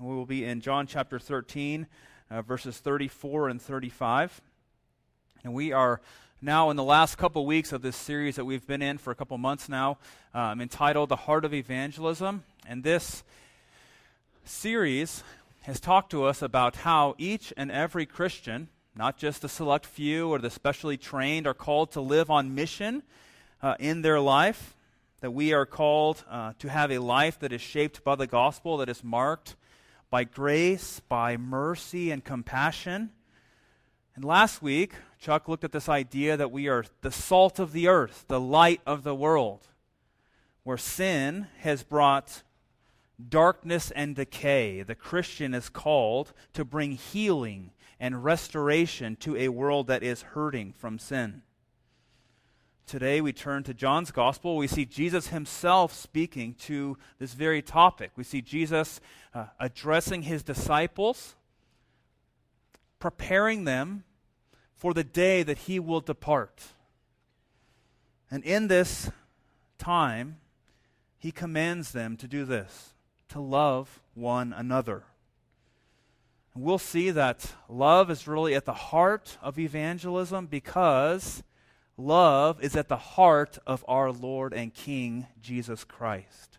We will be in John chapter 13, uh, verses 34 and 35. And we are now in the last couple weeks of this series that we've been in for a couple months now, um, entitled The Heart of Evangelism. And this series has talked to us about how each and every Christian, not just the select few or the specially trained, are called to live on mission uh, in their life that we are called uh, to have a life that is shaped by the gospel, that is marked by grace, by mercy, and compassion. And last week, Chuck looked at this idea that we are the salt of the earth, the light of the world, where sin has brought darkness and decay. The Christian is called to bring healing and restoration to a world that is hurting from sin. Today we turn to John's gospel. We see Jesus himself speaking to this very topic. We see Jesus uh, addressing his disciples, preparing them for the day that he will depart. And in this time, he commands them to do this to love one another. And we'll see that love is really at the heart of evangelism because Love is at the heart of our Lord and King, Jesus Christ.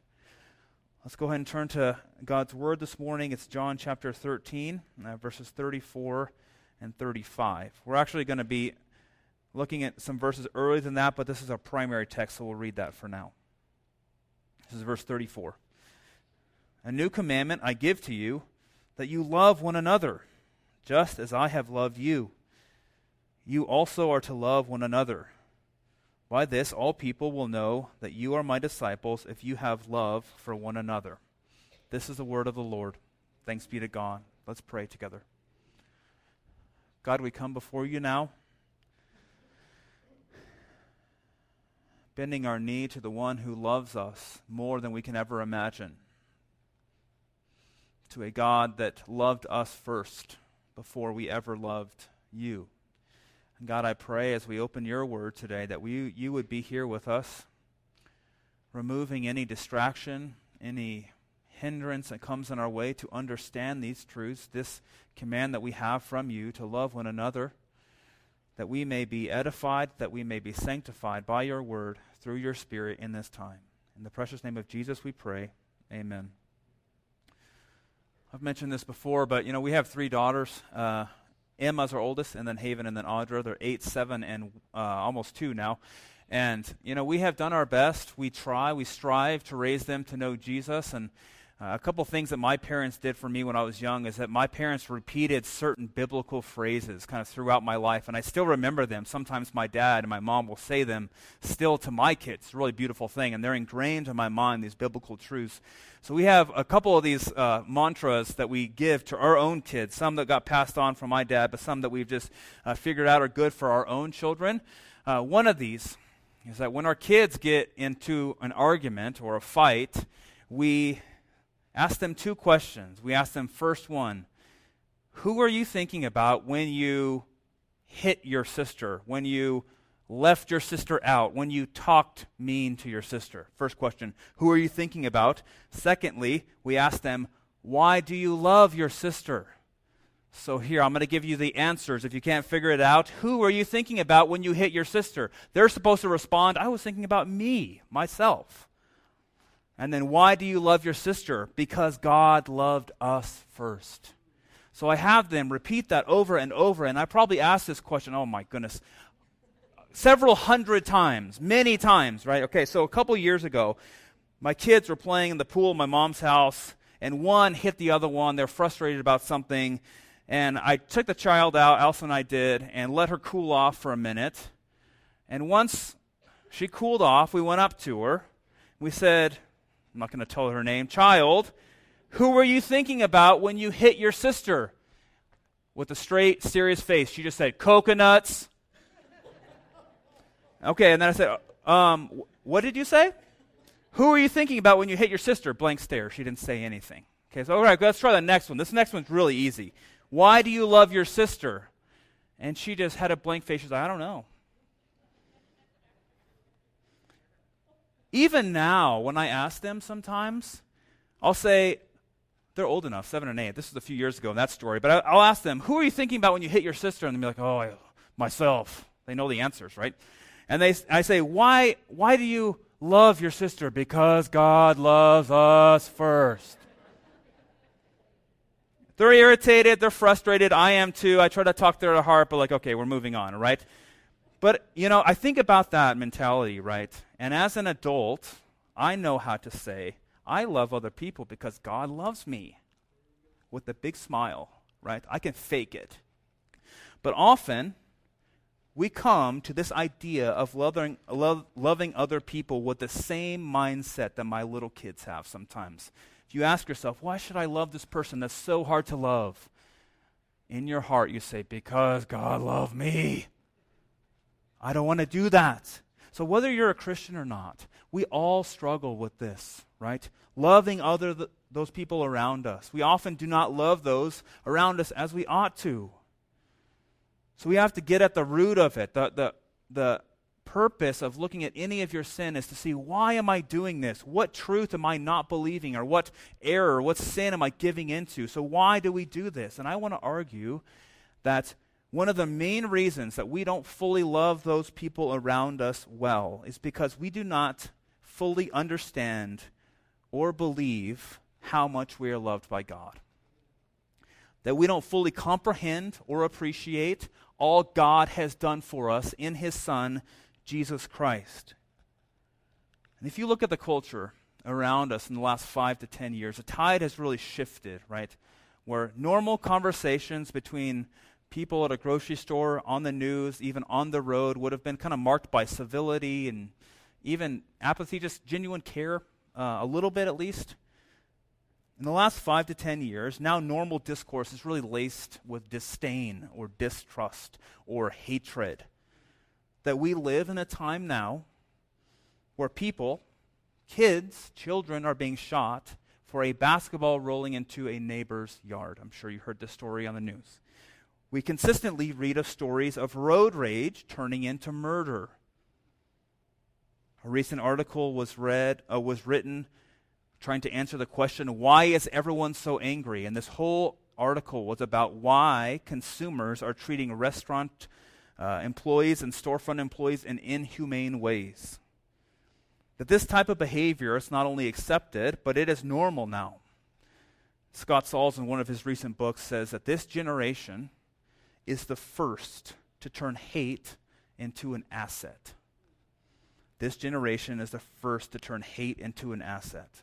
Let's go ahead and turn to God's Word this morning. It's John chapter 13, uh, verses 34 and 35. We're actually going to be looking at some verses earlier than that, but this is our primary text, so we'll read that for now. This is verse 34. A new commandment I give to you, that you love one another, just as I have loved you you also are to love one another. By this, all people will know that you are my disciples if you have love for one another. This is the word of the Lord. Thanks be to God. Let's pray together. God, we come before you now, bending our knee to the one who loves us more than we can ever imagine, to a God that loved us first before we ever loved you. God, I pray as we open your word today that we, you would be here with us, removing any distraction, any hindrance that comes in our way to understand these truths, this command that we have from you to love one another, that we may be edified, that we may be sanctified by your word through your Spirit in this time. In the precious name of Jesus we pray. Amen. I've mentioned this before, but you know, we have three daughters. Uh, Emma's our oldest, and then Haven, and then Audra. They're eight, seven, and uh, almost two now. And, you know, we have done our best. We try, we strive to raise them to know Jesus. And uh, a couple things that my parents did for me when I was young is that my parents repeated certain biblical phrases kind of throughout my life, and I still remember them. Sometimes my dad and my mom will say them still to my kids. It's a really beautiful thing, and they're ingrained in my mind, these biblical truths. So we have a couple of these uh, mantras that we give to our own kids, some that got passed on from my dad, but some that we've just uh, figured out are good for our own children. Uh, one of these is that when our kids get into an argument or a fight, we ask them two questions. We ask them first one, who are you thinking about when you hit your sister, when you left your sister out, when you talked mean to your sister? First question, who are you thinking about? Secondly, we ask them, why do you love your sister? So, here, I'm going to give you the answers. If you can't figure it out, who are you thinking about when you hit your sister? They're supposed to respond, I was thinking about me, myself. And then, why do you love your sister? Because God loved us first. So I have them repeat that over and over, and I probably ask this question, oh my goodness, several hundred times, many times, right? Okay, so a couple years ago, my kids were playing in the pool in my mom's house, and one hit the other one. They're frustrated about something. And I took the child out, Elsa and I did, and let her cool off for a minute. And once she cooled off, we went up to her. We said, I'm not going to tell her name, child, who were you thinking about when you hit your sister? With a straight, serious face, she just said, coconuts. Okay, and then I said, um, what did you say? Who were you thinking about when you hit your sister? Blank stare. She didn't say anything. Okay, so all right, let's try the next one. This next one's really easy. Why do you love your sister? And she just had a blank face. She's like, I don't know. Even now, when I ask them sometimes, I'll say, they're old enough, seven and eight. This is a few years ago in that story. But I, will ask them, who are you thinking about when you hit your sister? And they'll be like, oh, myself. They know the answers, right? And they, I say, why, why do you love your sister? Because God loves us first. They're irritated, they're frustrated. I am too. I try to talk their heart, but like, okay, we're moving on, right? But, you know, I think about that mentality, right? And as an adult, I know how to say, I love other people because God loves me with a big smile, right? I can fake it. But often, we come to this idea of loving, loving other people with the same mindset that my little kids have sometimes. If you ask yourself, why should I love this person that's so hard to love? In your heart, you say, because God loved me. I don't want to do that. So, whether you're a Christian or not, we all struggle with this, right? Loving other th- those people around us. We often do not love those around us as we ought to. So we have to get at the root of it. The, the, the purpose of looking at any of your sin is to see why am I doing this? What truth am I not believing? Or what error, what sin am I giving into? So why do we do this? And I want to argue that one of the main reasons that we don't fully love those people around us well is because we do not fully understand or believe how much we are loved by God. That we don't fully comprehend or appreciate all God has done for us in His Son, Jesus Christ. And if you look at the culture around us in the last five to ten years, the tide has really shifted, right? Where normal conversations between people at a grocery store, on the news, even on the road, would have been kind of marked by civility and even apathy, just genuine care, uh, a little bit at least. In the last five to ten years, now normal discourse is really laced with disdain or distrust or hatred. That we live in a time now where people, kids, children, are being shot for a basketball rolling into a neighbor's yard. I'm sure you heard this story on the news. We consistently read of stories of road rage turning into murder. A recent article was read uh, was written trying to answer the question why is everyone so angry? And this whole article was about why consumers are treating restaurant uh, employees and storefront employees in inhumane ways. That this type of behavior is not only accepted, but it is normal now. Scott Sauls, in one of his recent books, says that this generation is the first to turn hate into an asset. This generation is the first to turn hate into an asset.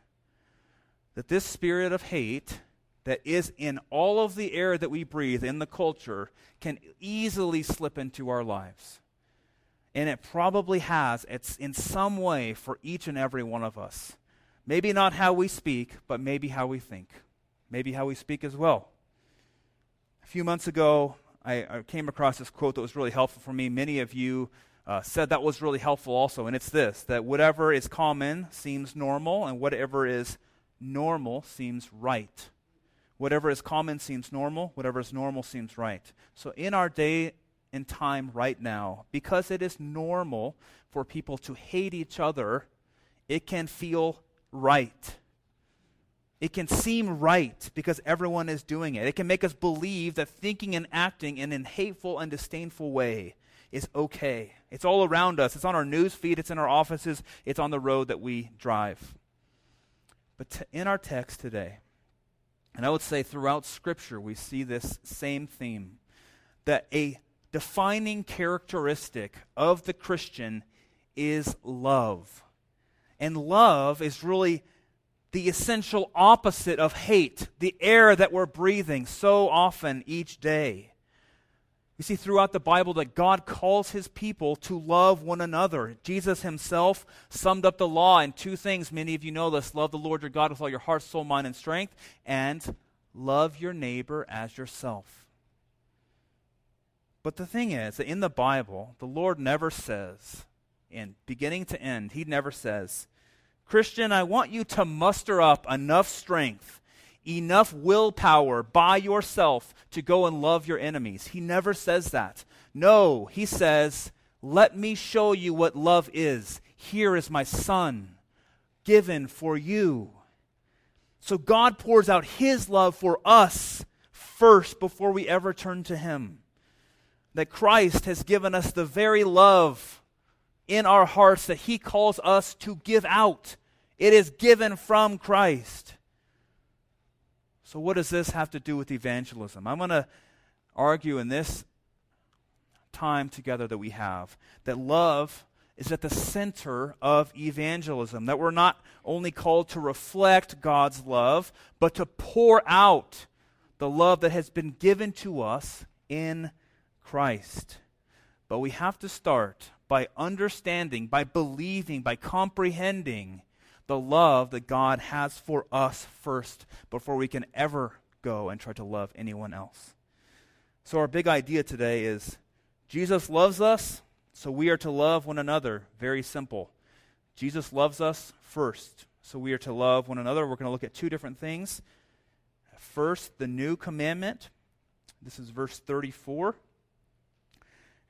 That this spirit of hate that is in all of the air that we breathe in the culture can easily slip into our lives. And it probably has. It's in some way for each and every one of us. Maybe not how we speak, but maybe how we think. Maybe how we speak as well. A few months ago, I, I came across this quote that was really helpful for me. Many of you uh, said that was really helpful also, and it's this that whatever is common seems normal, and whatever is normal seems right. Whatever is common seems normal, whatever is normal seems right. So, in our day and time right now, because it is normal for people to hate each other, it can feel right. It can seem right because everyone is doing it. It can make us believe that thinking and acting in a hateful and disdainful way is okay. It's all around us. It's on our news feed, it's in our offices, it's on the road that we drive. But t- in our text today, and I would say throughout Scripture, we see this same theme that a defining characteristic of the Christian is love. And love is really the essential opposite of hate, the air that we're breathing so often each day. We see throughout the Bible that God calls his people to love one another. Jesus himself summed up the law in two things. Many of you know this love the Lord your God with all your heart, soul, mind, and strength, and love your neighbor as yourself. But the thing is that in the Bible, the Lord never says, in beginning to end, he never says, Christian, I want you to muster up enough strength enough willpower by yourself to go and love your enemies. He never says that. No, he says, Let me show you what love is. Here is my son, given for you. So God pours out his love for us first before we ever turn to him. That Christ has given us the very love in our hearts that he calls us to give out. It is given from Christ. So, what does this have to do with evangelism? I'm going to argue in this time together that we have that love is at the center of evangelism. That we're not only called to reflect God's love, but to pour out the love that has been given to us in Christ. But we have to start by understanding, by believing, by comprehending the love that God has for us first before we can ever go and try to love anyone else. So, our big idea today is Jesus loves us, so we are to love one another. Very simple. Jesus loves us first, so we are to love one another. We're going to look at two different things. First, the new commandment. This is verse 34.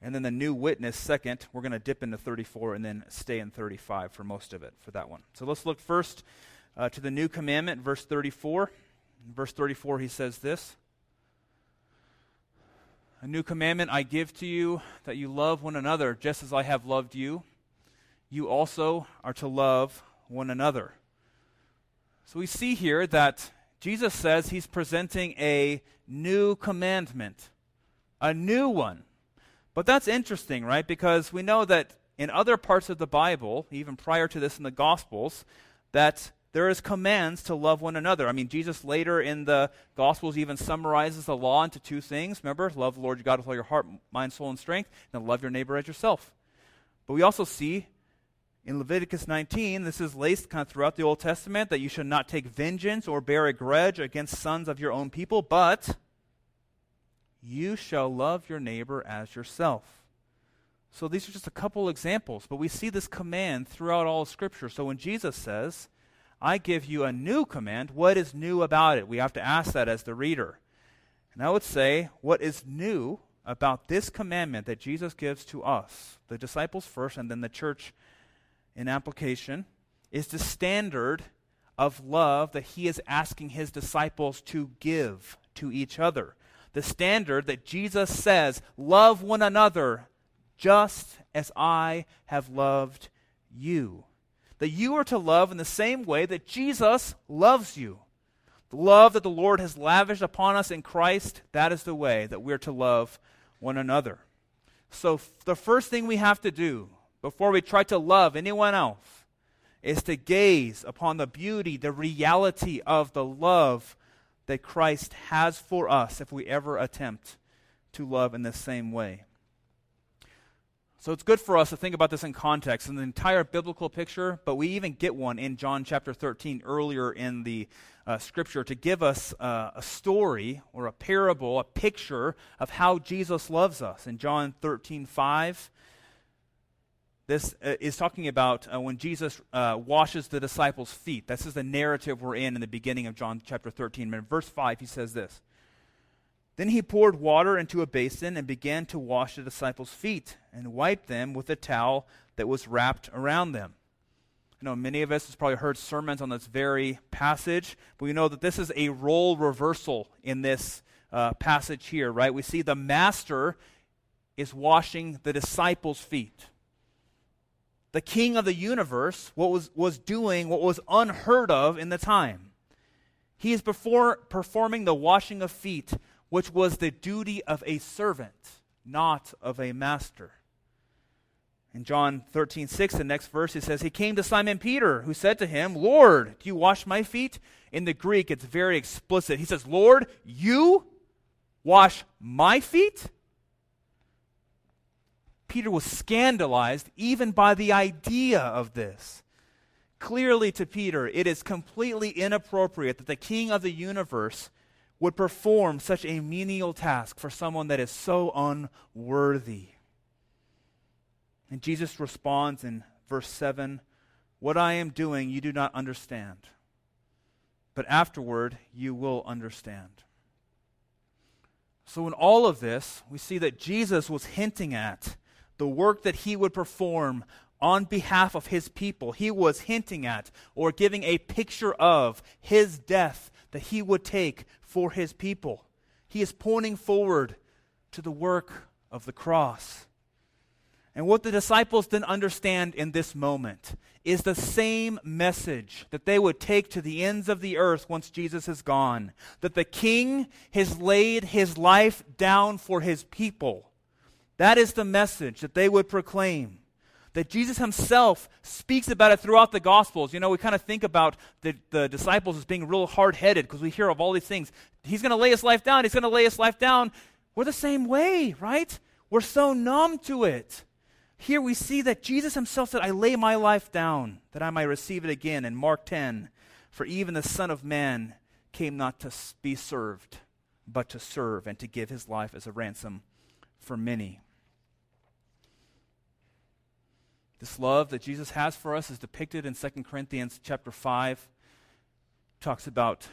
And then the new witness, second. We're going to dip into 34 and then stay in 35 for most of it for that one. So let's look first uh, to the new commandment, verse 34. In verse 34, he says this A new commandment I give to you, that you love one another, just as I have loved you. You also are to love one another. So we see here that Jesus says he's presenting a new commandment, a new one. But that's interesting, right? Because we know that in other parts of the Bible, even prior to this in the Gospels, that there is commands to love one another. I mean, Jesus later in the Gospels even summarizes the law into two things. Remember, love the Lord your God with all your heart, mind, soul, and strength, and love your neighbor as yourself. But we also see in Leviticus 19, this is laced kind of throughout the Old Testament that you should not take vengeance or bear a grudge against sons of your own people, but you shall love your neighbor as yourself. So these are just a couple examples, but we see this command throughout all Scripture. So when Jesus says, I give you a new command, what is new about it? We have to ask that as the reader. And I would say, what is new about this commandment that Jesus gives to us, the disciples first, and then the church in application, is the standard of love that he is asking his disciples to give to each other the standard that Jesus says, Love one another just as I have loved you. That you are to love in the same way that Jesus loves you. The love that the Lord has lavished upon us in Christ, that is the way that we're to love one another. So, f- the first thing we have to do before we try to love anyone else is to gaze upon the beauty, the reality of the love that Christ has for us if we ever attempt to love in the same way. So it's good for us to think about this in context in the entire biblical picture, but we even get one in John chapter 13 earlier in the uh, scripture to give us uh, a story or a parable, a picture of how Jesus loves us. In John 13 5, this uh, is talking about uh, when Jesus uh, washes the disciples' feet. This is the narrative we're in in the beginning of John chapter 13. in verse 5, he says this Then he poured water into a basin and began to wash the disciples' feet and wipe them with a towel that was wrapped around them. You know, many of us have probably heard sermons on this very passage, but we know that this is a role reversal in this uh, passage here, right? We see the master is washing the disciples' feet the king of the universe, what was, was doing what was unheard of in the time. He is before performing the washing of feet, which was the duty of a servant, not of a master. In John 13, 6, the next verse, he says, He came to Simon Peter, who said to him, Lord, do you wash my feet? In the Greek, it's very explicit. He says, Lord, you wash my feet? Peter was scandalized even by the idea of this. Clearly, to Peter, it is completely inappropriate that the king of the universe would perform such a menial task for someone that is so unworthy. And Jesus responds in verse 7 What I am doing, you do not understand, but afterward you will understand. So, in all of this, we see that Jesus was hinting at the work that he would perform on behalf of his people. He was hinting at or giving a picture of his death that he would take for his people. He is pointing forward to the work of the cross. And what the disciples didn't understand in this moment is the same message that they would take to the ends of the earth once Jesus is gone. That the king has laid his life down for his people. That is the message that they would proclaim. That Jesus himself speaks about it throughout the Gospels. You know, we kind of think about the, the disciples as being real hard headed because we hear of all these things. He's going to lay his life down. He's going to lay his life down. We're the same way, right? We're so numb to it. Here we see that Jesus himself said, I lay my life down that I might receive it again. In Mark 10, for even the Son of Man came not to be served, but to serve and to give his life as a ransom for many. This love that Jesus has for us is depicted in 2 Corinthians chapter 5. talks about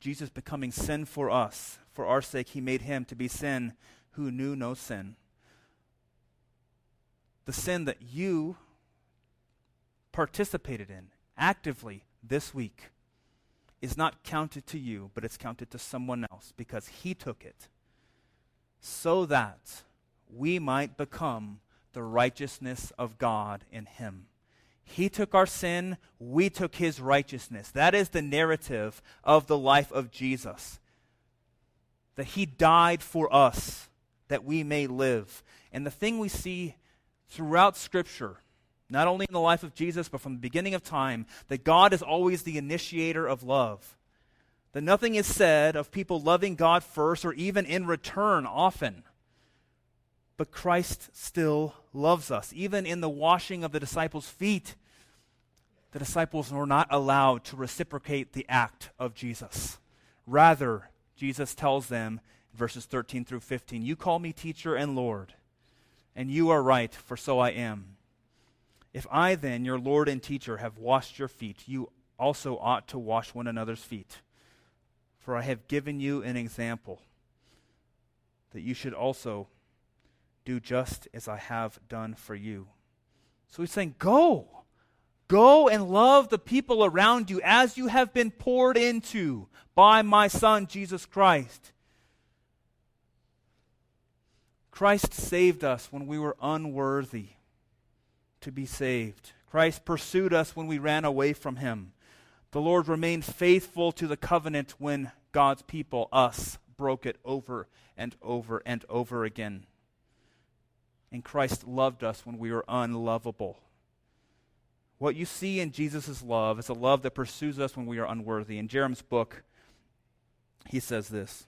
Jesus becoming sin for us. For our sake, he made him to be sin who knew no sin the sin that you participated in actively this week is not counted to you, but it's counted to someone else because he took it so that we might become the righteousness of God in him. He took our sin, we took his righteousness. That is the narrative of the life of Jesus. That he died for us, that we may live. And the thing we see throughout Scripture, not only in the life of Jesus, but from the beginning of time, that God is always the initiator of love. That nothing is said of people loving God first or even in return often. But Christ still loves us. Even in the washing of the disciples' feet, the disciples were not allowed to reciprocate the act of Jesus. Rather, Jesus tells them, verses 13 through 15, You call me teacher and Lord and you are right, for so I am. If I then, your Lord and teacher, have washed your feet, you also ought to wash one another's feet. For I have given you an example that you should also do just as I have done for you. So he's saying, Go. Go and love the people around you as you have been poured into by my Son, Jesus Christ. Christ saved us when we were unworthy to be saved. Christ pursued us when we ran away from him. The Lord remained faithful to the covenant when God's people, us, broke it over and over and over again. And Christ loved us when we were unlovable. What you see in Jesus' love is a love that pursues us when we are unworthy. In Jerram's book, he says this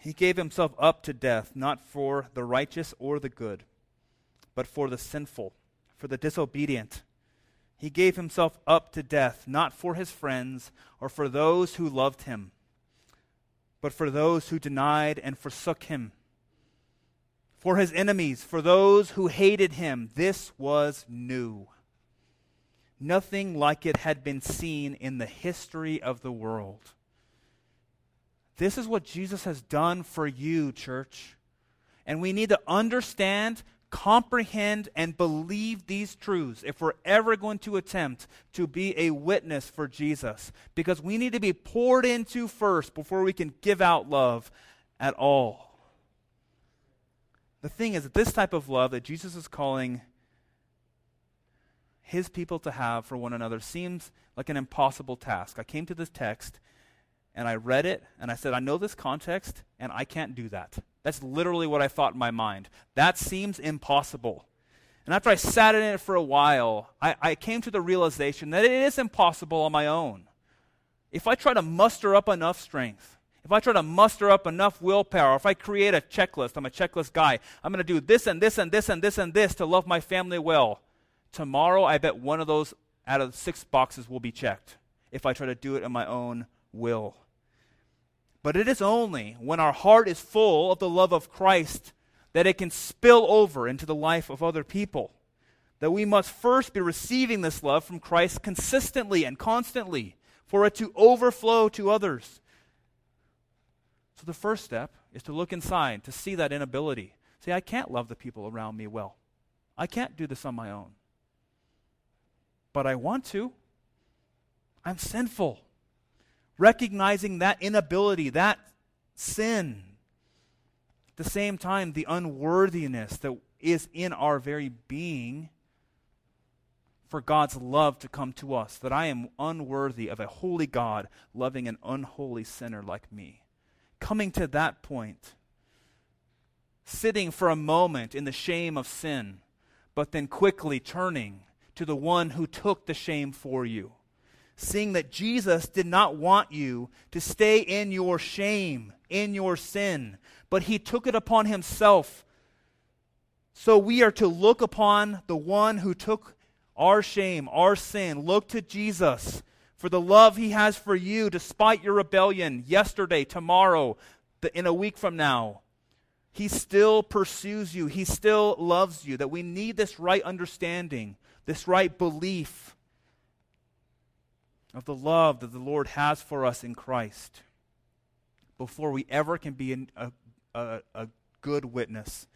he gave himself up to death, not for the righteous or the good, but for the sinful, for the disobedient. He gave himself up to death, not for his friends or for those who loved him, but for those who denied and forsook him. For his enemies, for those who hated him, this was new. Nothing like it had been seen in the history of the world. This is what Jesus has done for you, church. And we need to understand, comprehend, and believe these truths if we're ever going to attempt to be a witness for Jesus. Because we need to be poured into first before we can give out love at all. The thing is that this type of love that Jesus is calling his people to have for one another seems like an impossible task. I came to this text and I read it and I said, I know this context and I can't do that. That's literally what I thought in my mind. That seems impossible. And after I sat in it for a while, I, I came to the realization that it is impossible on my own. If I try to muster up enough strength, if I try to muster up enough willpower, if I create a checklist, I'm a checklist guy, I'm going to do this and this and this and this and this to love my family well. Tomorrow, I bet one of those out of six boxes will be checked if I try to do it in my own will. But it is only when our heart is full of the love of Christ that it can spill over into the life of other people. That we must first be receiving this love from Christ consistently and constantly for it to overflow to others. So the first step is to look inside, to see that inability. Say, I can't love the people around me well. I can't do this on my own. But I want to. I'm sinful. Recognizing that inability, that sin. At the same time, the unworthiness that is in our very being for God's love to come to us, that I am unworthy of a holy God loving an unholy sinner like me. Coming to that point, sitting for a moment in the shame of sin, but then quickly turning to the one who took the shame for you. Seeing that Jesus did not want you to stay in your shame, in your sin, but he took it upon himself. So we are to look upon the one who took our shame, our sin. Look to Jesus for the love he has for you despite your rebellion yesterday, tomorrow, in a week from now. He still pursues you. He still loves you. That we need this right understanding, this right belief of the love that the Lord has for us in Christ before we ever can be a, a, a good witness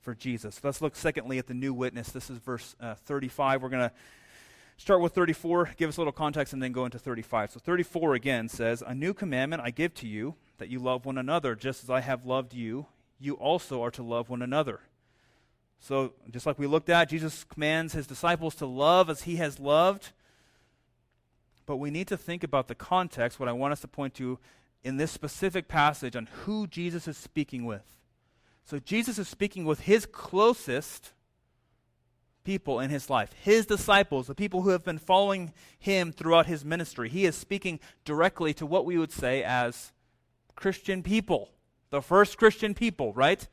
for Jesus. Let's look secondly at the new witness. This is verse uh, 35. We're going to start with 34, give us a little context, and then go into 35. So 34 again says, A new commandment I give to you, that you love one another, just as I have loved you. You also are to love one another. So, just like we looked at, Jesus commands his disciples to love as he has loved. But we need to think about the context, what I want us to point to in this specific passage on who Jesus is speaking with. So Jesus is speaking with his closest people in his life, his disciples, the people who have been following him throughout his ministry. He is speaking directly to what we would say as Christian people, the first Christian people, right?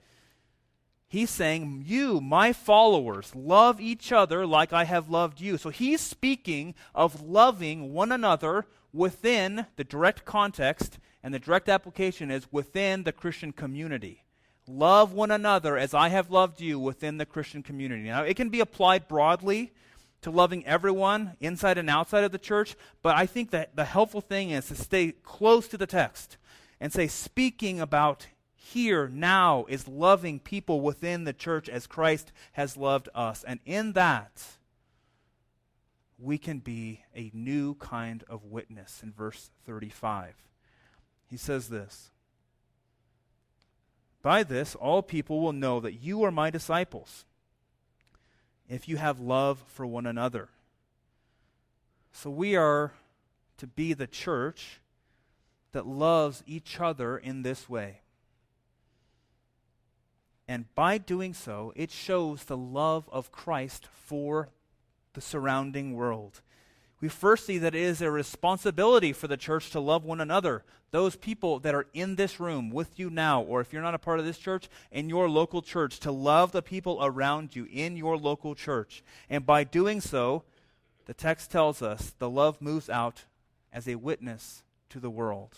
He's saying, You, my followers, love each other like I have loved you. So he's speaking of loving one another within the direct context, and the direct application is within the Christian community. Love one another as I have loved you within the Christian community. Now, it can be applied broadly to loving everyone inside and outside of the church, but I think that the helpful thing is to stay close to the text and say, speaking about here, now, is loving people within the church as Christ has loved us. And in that, we can be a new kind of witness in verse 35. He says this by this, all people will know that you are my disciples if you have love for one another. So we are to be the church that loves each other in this way. And by doing so, it shows the love of Christ for the surrounding world we first see that it is a responsibility for the church to love one another. Those people that are in this room with you now, or if you're not a part of this church, in your local church, to love the people around you in your local church. And by doing so, the text tells us the love moves out as a witness to the world.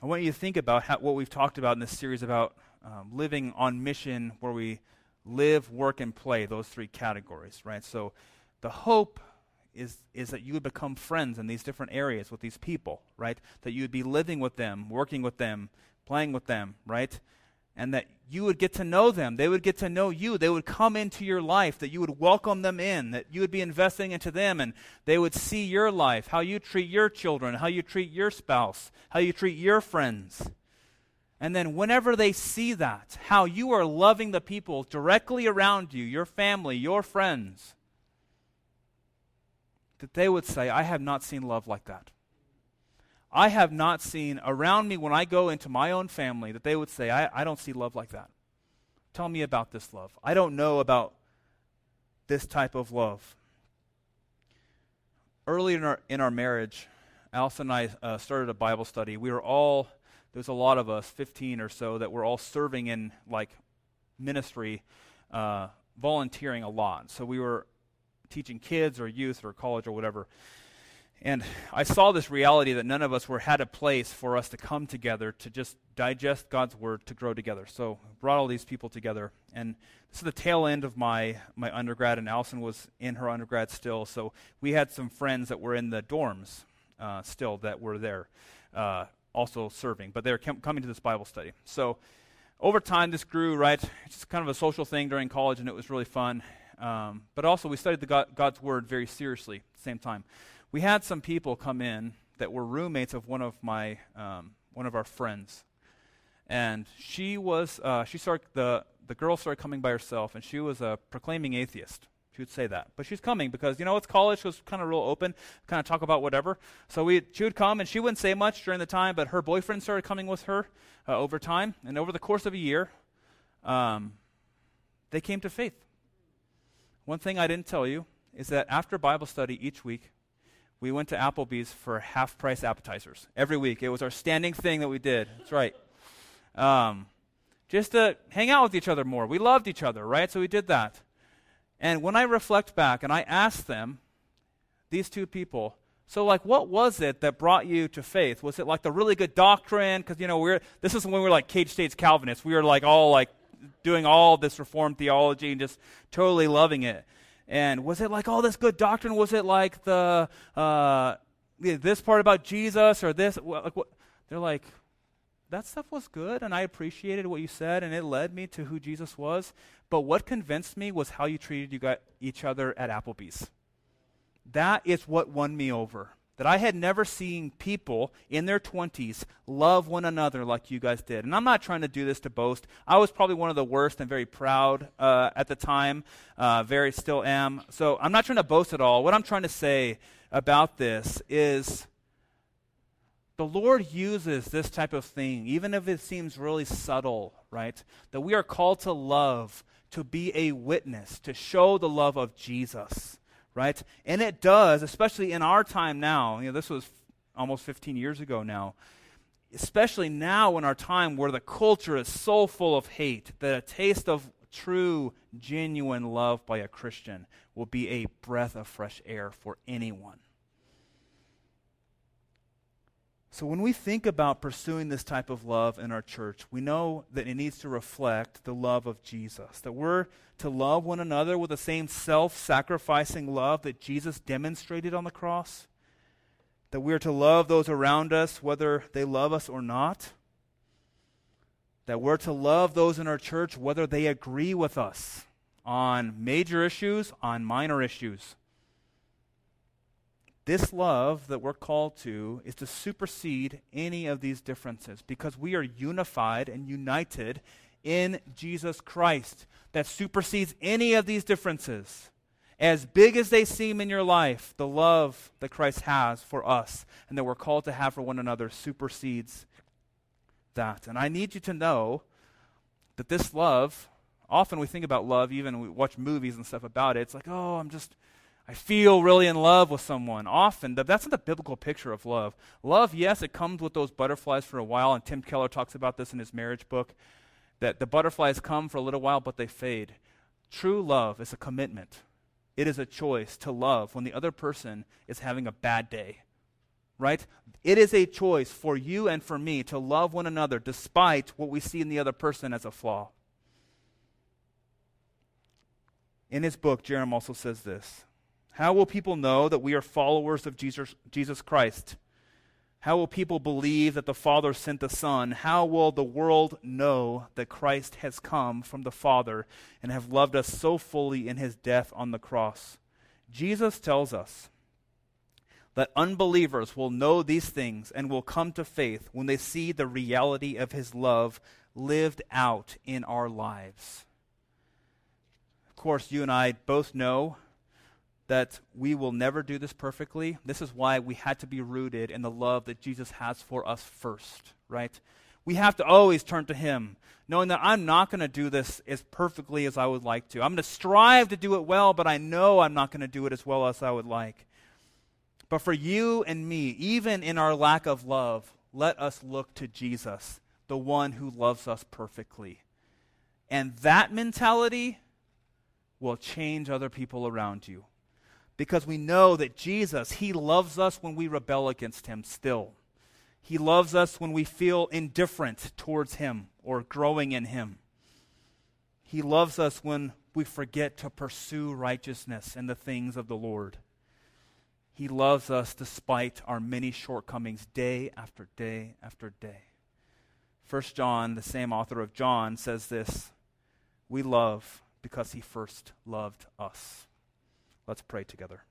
I want you to think about how, what we've talked about in this series about um, living on mission, where we live, work, and play, those three categories, right? So the hope is, is that you would become friends in these different areas with these people, right? That you would be living with them, working with them, playing with them, right? And that you would get to know them. They would get to know you. They would come into your life, that you would welcome them in, that you would be investing into them, and they would see your life, how you treat your children, how you treat your spouse, how you treat your friends. And then, whenever they see that, how you are loving the people directly around you, your family, your friends, that they would say, I have not seen love like that. I have not seen around me when I go into my own family that they would say, I, I don't see love like that. Tell me about this love. I don't know about this type of love. Early in our, in our marriage, Allison and I uh, started a Bible study. We were all, there's a lot of us, 15 or so, that were all serving in like ministry, uh, volunteering a lot. So we were teaching kids or youth or college or whatever. And I saw this reality that none of us were had a place for us to come together to just digest God's word to grow together. So brought all these people together. And this is the tail end of my, my undergrad, and Allison was in her undergrad still. So we had some friends that were in the dorms uh, still that were there, uh, also serving, but they were com- coming to this Bible study. So over time, this grew, right? It's kind of a social thing during college, and it was really fun. Um, but also, we studied God, God's Word very seriously at the same time. We had some people come in that were roommates of one of my um, one of our friends, and she was uh, she started the the girl started coming by herself, and she was a proclaiming atheist. She would say that, but she's coming because you know it's college. She was kind of real open, kind of talk about whatever. So we she would come, and she wouldn't say much during the time, but her boyfriend started coming with her uh, over time, and over the course of a year, um, they came to faith. One thing I didn't tell you is that after Bible study each week, we went to Applebee's for half price appetizers every week. It was our standing thing that we did. That's right. Um, just to hang out with each other more. We loved each other, right? So we did that. And when I reflect back and I ask them, these two people, so like what was it that brought you to faith? Was it like the really good doctrine? Because you know we're this is when we were like Cage Stage Calvinists. We were like all like doing all this reformed theology and just totally loving it. And was it like all this good doctrine? Was it like the uh, this part about Jesus or this? Like what? They're like, that stuff was good, and I appreciated what you said, and it led me to who Jesus was. But what convinced me was how you treated you got each other at Applebee's. That is what won me over that I had never seen people in their 20s love one another like you guys did. And I'm not trying to do this to boast. I was probably one of the worst and very proud uh, at the time, uh, very still am. So I'm not trying to boast at all. What I'm trying to say about this is the Lord uses this type of thing, even if it seems really subtle, right? That we are called to love, to be a witness, to show the love of Jesus right? And it does, especially in our time now. You know, this was almost 15 years ago now. Especially now in our time where the culture is so full of hate that a taste of true, genuine love by a Christian will be a breath of fresh air for anyone. So, when we think about pursuing this type of love in our church, we know that it needs to reflect the love of Jesus. That we're to love one another with the same self sacrificing love that Jesus demonstrated on the cross. That we're to love those around us, whether they love us or not. That we're to love those in our church, whether they agree with us on major issues, on minor issues. This love that we're called to is to supersede any of these differences because we are unified and united in Jesus Christ that supersedes any of these differences. As big as they seem in your life, the love that Christ has for us and that we're called to have for one another supersedes that. And I need you to know that this love, often we think about love, even we watch movies and stuff about it, it's like, oh, I'm just I feel really in love with someone. Often, that's not the biblical picture of love. Love, yes, it comes with those butterflies for a while, and Tim Keller talks about this in his marriage book that the butterflies come for a little while, but they fade. True love is a commitment, it is a choice to love when the other person is having a bad day. Right? It is a choice for you and for me to love one another despite what we see in the other person as a flaw. In his book, Jerram also says this how will people know that we are followers of Jesus, Jesus Christ? How will people believe that the Father sent the Son? How will the world know that Christ has come from the Father and have loved us so fully in his death on the cross? Jesus tells us that unbelievers will know these things and will come to faith when they see the reality of his love lived out in our lives. Of course, you and I both know that we will never do this perfectly. This is why we had to be rooted in the love that Jesus has for us first, right? We have to always turn to Him, knowing that I'm not going to do this as perfectly as I would like to. I'm going to strive to do it well, but I know I'm not going to do it as well as I would like. But for you and me, even in our lack of love, let us look to Jesus, the one who loves us perfectly. And that mentality will change other people around you because we know that Jesus, He loves us when we rebel against Him still. He loves us when we feel indifferent towards Him or growing in Him. He loves us when we forget to pursue righteousness and the things of the Lord. He loves us despite our many shortcomings day after day after day. First John, the same author of John, says this We love because he first loved us. Let's pray together.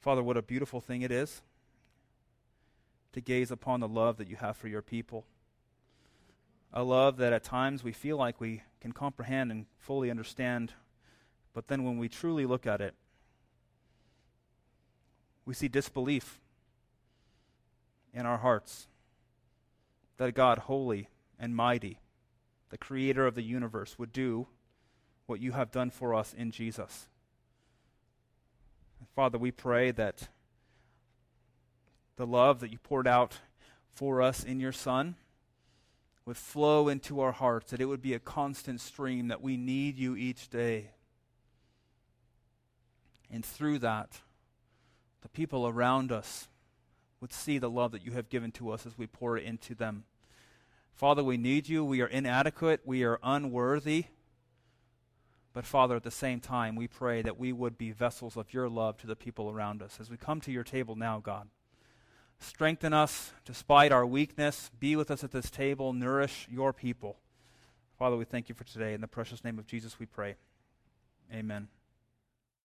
Father, what a beautiful thing it is to gaze upon the love that you have for your people. A love that at times we feel like we can comprehend and fully understand, but then when we truly look at it, we see disbelief in our hearts that a God, holy and mighty, the creator of the universe, would do what you have done for us in Jesus. Father, we pray that the love that you poured out for us in your Son would flow into our hearts, that it would be a constant stream, that we need you each day. And through that, the people around us would see the love that you have given to us as we pour it into them. Father, we need you. We are inadequate. We are unworthy. But Father, at the same time, we pray that we would be vessels of your love to the people around us. As we come to your table now, God, strengthen us despite our weakness. Be with us at this table. Nourish your people. Father, we thank you for today. In the precious name of Jesus, we pray. Amen.